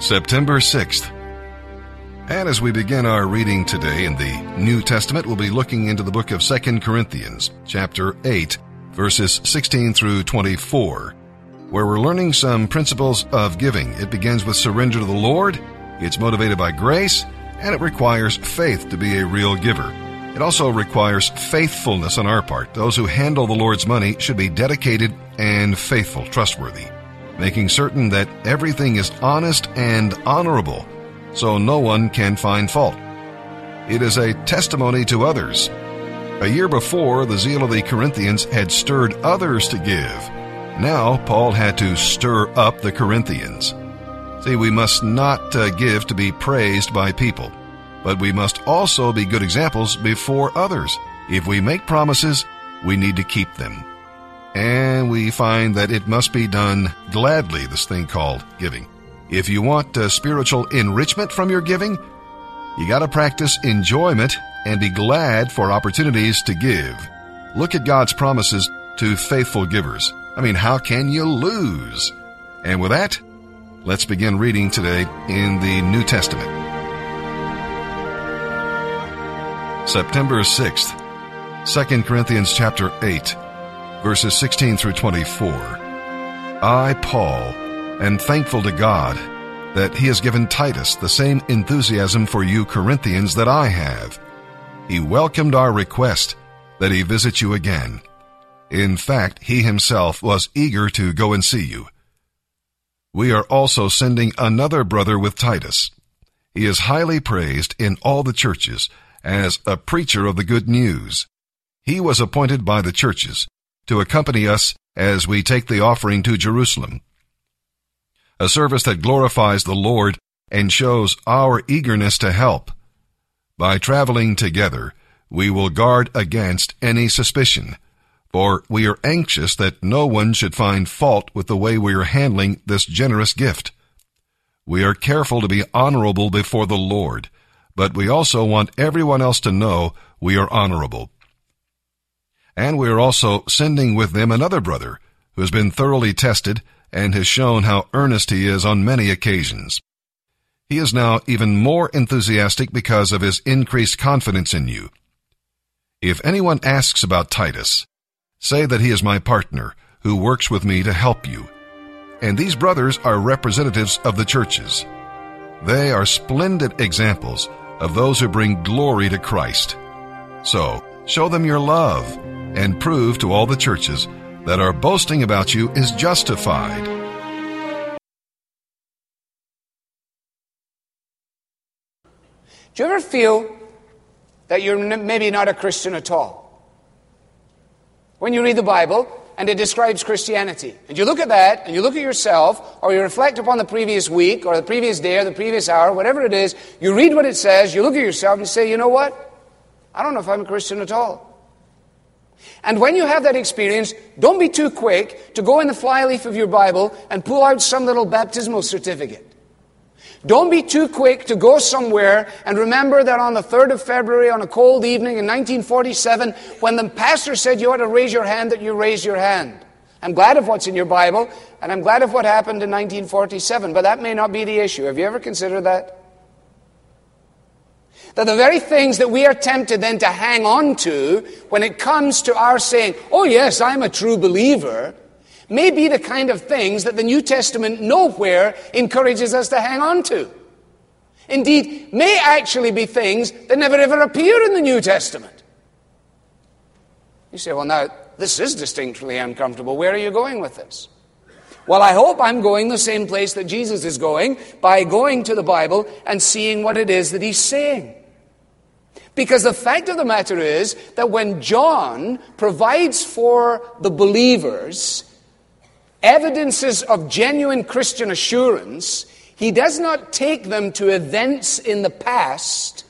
September 6th. And as we begin our reading today in the New Testament, we'll be looking into the book of 2 Corinthians, chapter 8, verses 16 through 24, where we're learning some principles of giving. It begins with surrender to the Lord, it's motivated by grace, and it requires faith to be a real giver. It also requires faithfulness on our part. Those who handle the Lord's money should be dedicated and faithful, trustworthy making certain that everything is honest and honorable, so no one can find fault. It is a testimony to others. A year before, the zeal of the Corinthians had stirred others to give. Now, Paul had to stir up the Corinthians. See, we must not uh, give to be praised by people, but we must also be good examples before others. If we make promises, we need to keep them. And we find that it must be done gladly, this thing called giving. If you want uh, spiritual enrichment from your giving, you got to practice enjoyment and be glad for opportunities to give. Look at God's promises to faithful givers. I mean, how can you lose? And with that, let's begin reading today in the New Testament. September 6th, 2 Corinthians chapter 8 verses 16 through 24. I, Paul, am thankful to God that he has given Titus the same enthusiasm for you Corinthians that I have. He welcomed our request that he visit you again. In fact, he himself was eager to go and see you. We are also sending another brother with Titus. He is highly praised in all the churches as a preacher of the good news. He was appointed by the churches to accompany us as we take the offering to Jerusalem. A service that glorifies the Lord and shows our eagerness to help. By traveling together, we will guard against any suspicion, for we are anxious that no one should find fault with the way we are handling this generous gift. We are careful to be honorable before the Lord, but we also want everyone else to know we are honorable. And we are also sending with them another brother who has been thoroughly tested and has shown how earnest he is on many occasions. He is now even more enthusiastic because of his increased confidence in you. If anyone asks about Titus, say that he is my partner who works with me to help you. And these brothers are representatives of the churches. They are splendid examples of those who bring glory to Christ. So, show them your love and prove to all the churches that our boasting about you is justified. Do you ever feel that you're maybe not a Christian at all? When you read the Bible and it describes Christianity, and you look at that and you look at yourself, or you reflect upon the previous week, or the previous day, or the previous hour, whatever it is, you read what it says, you look at yourself and you say, you know what? I don't know if I'm a Christian at all. And when you have that experience, don't be too quick to go in the flyleaf of your Bible and pull out some little baptismal certificate. Don't be too quick to go somewhere and remember that on the 3rd of February, on a cold evening in 1947, when the pastor said you ought to raise your hand, that you raised your hand. I'm glad of what's in your Bible, and I'm glad of what happened in 1947, but that may not be the issue. Have you ever considered that? That the very things that we are tempted then to hang on to when it comes to our saying, oh yes, I'm a true believer, may be the kind of things that the New Testament nowhere encourages us to hang on to. Indeed, may actually be things that never ever appear in the New Testament. You say, well, now, this is distinctly uncomfortable. Where are you going with this? Well, I hope I'm going the same place that Jesus is going by going to the Bible and seeing what it is that he's saying. Because the fact of the matter is that when John provides for the believers evidences of genuine Christian assurance, he does not take them to events in the past,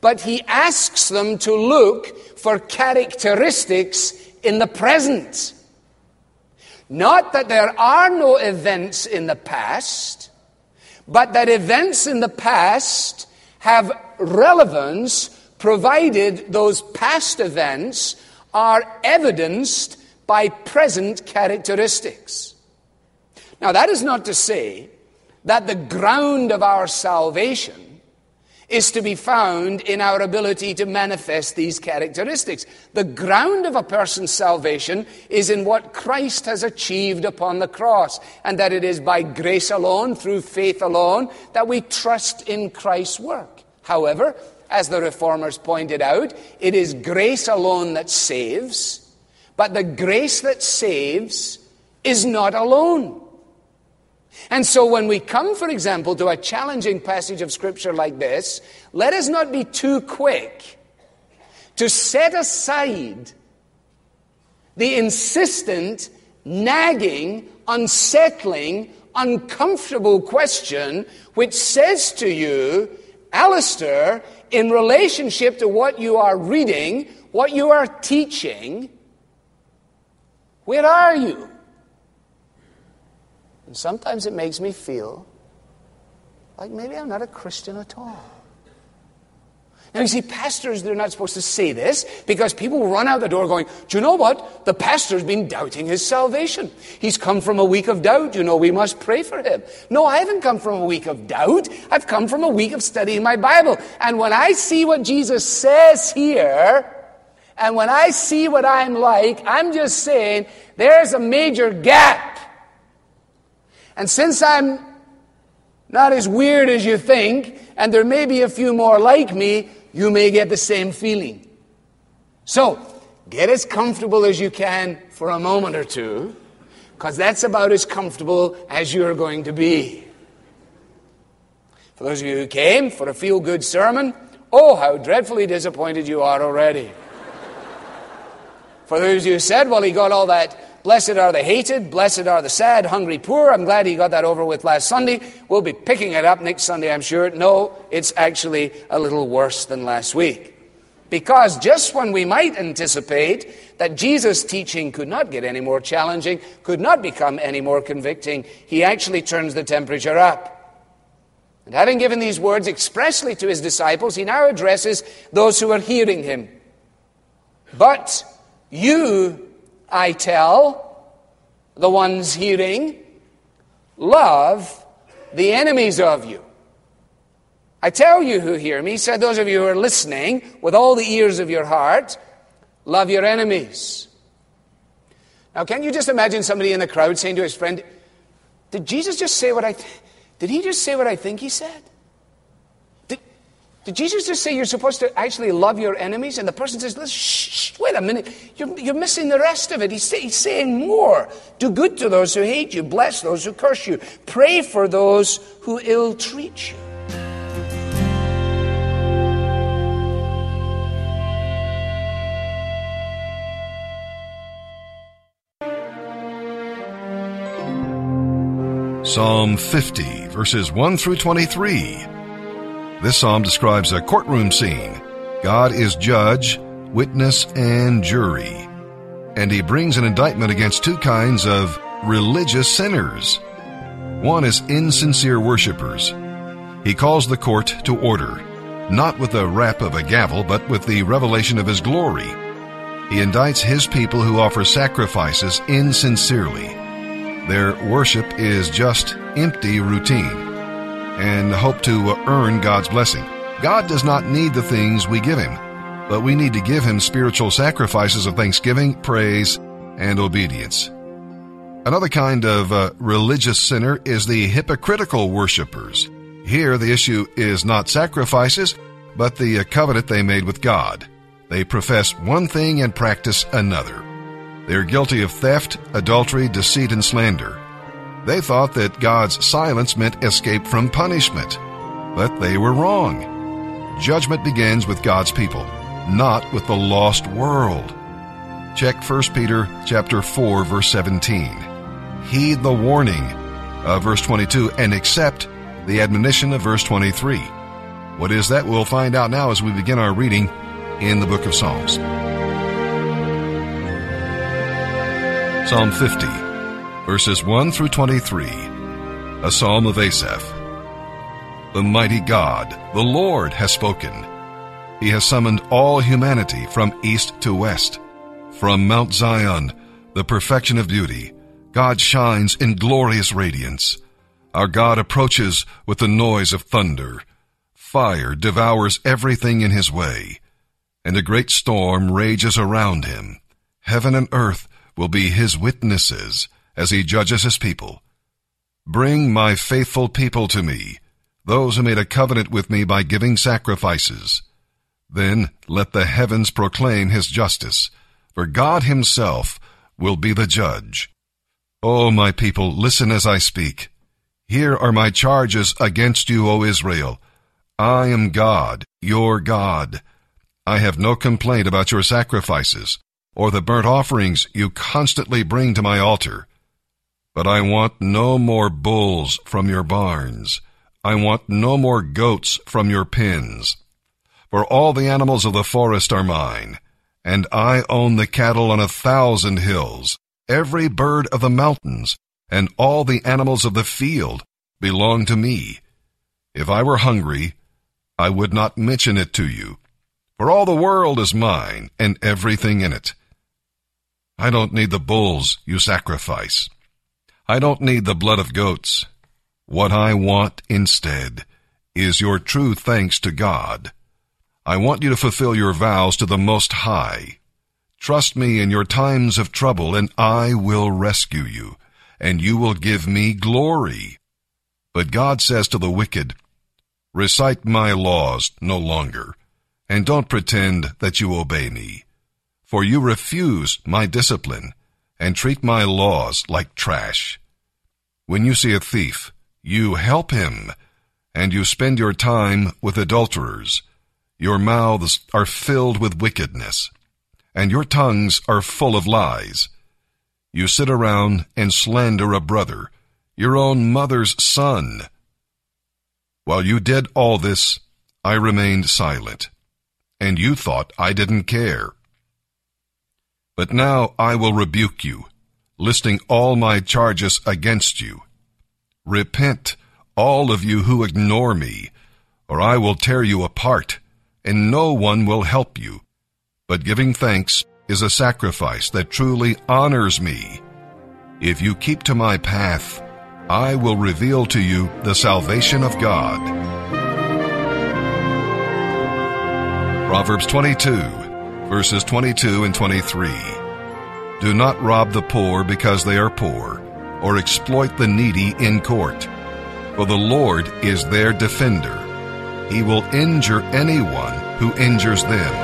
but he asks them to look for characteristics in the present. Not that there are no events in the past, but that events in the past have relevance provided those past events are evidenced by present characteristics. Now, that is not to say that the ground of our salvation is to be found in our ability to manifest these characteristics. The ground of a person's salvation is in what Christ has achieved upon the cross, and that it is by grace alone, through faith alone, that we trust in Christ's work. However, as the reformers pointed out, it is grace alone that saves, but the grace that saves is not alone. And so when we come, for example, to a challenging passage of Scripture like this, let us not be too quick to set aside the insistent, nagging, unsettling, uncomfortable question which says to you, Alistair, in relationship to what you are reading, what you are teaching, where are you? And sometimes it makes me feel like maybe I'm not a Christian at all. Now, you see, pastors, they're not supposed to say this because people run out the door going, Do you know what? The pastor's been doubting his salvation. He's come from a week of doubt. You know, we must pray for him. No, I haven't come from a week of doubt. I've come from a week of studying my Bible. And when I see what Jesus says here, and when I see what I'm like, I'm just saying there's a major gap and since I'm not as weird as you think, and there may be a few more like me, you may get the same feeling. So, get as comfortable as you can for a moment or two, because that's about as comfortable as you're going to be. For those of you who came for a feel good sermon, oh, how dreadfully disappointed you are already. For those who said, well, he got all that Blessed are the hated, blessed are the sad, hungry, poor. I'm glad he got that over with last Sunday. We'll be picking it up next Sunday, I'm sure. No, it's actually a little worse than last week. Because just when we might anticipate that Jesus' teaching could not get any more challenging, could not become any more convicting, he actually turns the temperature up. And having given these words expressly to his disciples, he now addresses those who are hearing him. But you I tell the ones hearing, love the enemies of you. I tell you who hear me, said those of you who are listening with all the ears of your heart, love your enemies. Now, can you just imagine somebody in the crowd saying to his friend, Did Jesus just say what I, th- did he just say what I think he said? Did Jesus just say you're supposed to actually love your enemies? And the person says, shh, shh wait a minute, you're, you're missing the rest of it. He's, he's saying more. Do good to those who hate you, bless those who curse you, pray for those who ill treat you. Psalm 50, verses 1 through 23. This psalm describes a courtroom scene. God is judge, witness, and jury. And he brings an indictment against two kinds of religious sinners. One is insincere worshippers. He calls the court to order, not with the rap of a gavel, but with the revelation of his glory. He indicts his people who offer sacrifices insincerely. Their worship is just empty routine and hope to earn God's blessing. God does not need the things we give Him, but we need to give Him spiritual sacrifices of thanksgiving, praise, and obedience. Another kind of uh, religious sinner is the hypocritical worshippers. Here, the issue is not sacrifices, but the uh, covenant they made with God. They profess one thing and practice another. They're guilty of theft, adultery, deceit, and slander. They thought that God's silence meant escape from punishment, but they were wrong. Judgment begins with God's people, not with the lost world. Check 1 Peter chapter 4 verse 17. Heed the warning of verse 22 and accept the admonition of verse 23. What is that? We'll find out now as we begin our reading in the book of Psalms. Psalm 50 verses 1 through 23, a psalm of Asaph. The mighty God, the Lord, has spoken. He has summoned all humanity from east to west. From Mount Zion, the perfection of beauty, God shines in glorious radiance. Our God approaches with the noise of thunder. Fire devours everything in his way, and a great storm rages around him. Heaven and earth will be his witnesses as he judges his people. Bring my faithful people to me, those who made a covenant with me by giving sacrifices. Then let the heavens proclaim his justice, for God himself will be the judge. O my people, listen as I speak. Here are my charges against you, O Israel. I am God, your God. I have no complaint about your sacrifices, or the burnt offerings you constantly bring to my altar. But I want no more bulls from your barns. I want no more goats from your pens. For all the animals of the forest are mine, and I own the cattle on a thousand hills. Every bird of the mountains and all the animals of the field belong to me. If I were hungry, I would not mention it to you, for all the world is mine and everything in it. I don't need the bulls you sacrifice. I don't need the blood of goats. What I want instead is your true thanks to God. I want you to fulfill your vows to the Most High. Trust me in your times of trouble, and I will rescue you, and you will give me glory. But God says to the wicked, Recite my laws no longer, and don't pretend that you obey me. For you refuse my discipline, and treat my laws like trash. When you see a thief, you help him, and you spend your time with adulterers. Your mouths are filled with wickedness, and your tongues are full of lies. You sit around and slander a brother, your own mother's son. While you did all this, I remained silent, and you thought I didn't care. But now I will rebuke you, listing all my charges against you. Repent, all of you who ignore me, or I will tear you apart and no one will help you. But giving thanks is a sacrifice that truly honors me. If you keep to my path, I will reveal to you the salvation of God. Proverbs 22, verses 22 and 23. Do not rob the poor because they are poor, or exploit the needy in court. For the Lord is their defender he will injure anyone who injures them.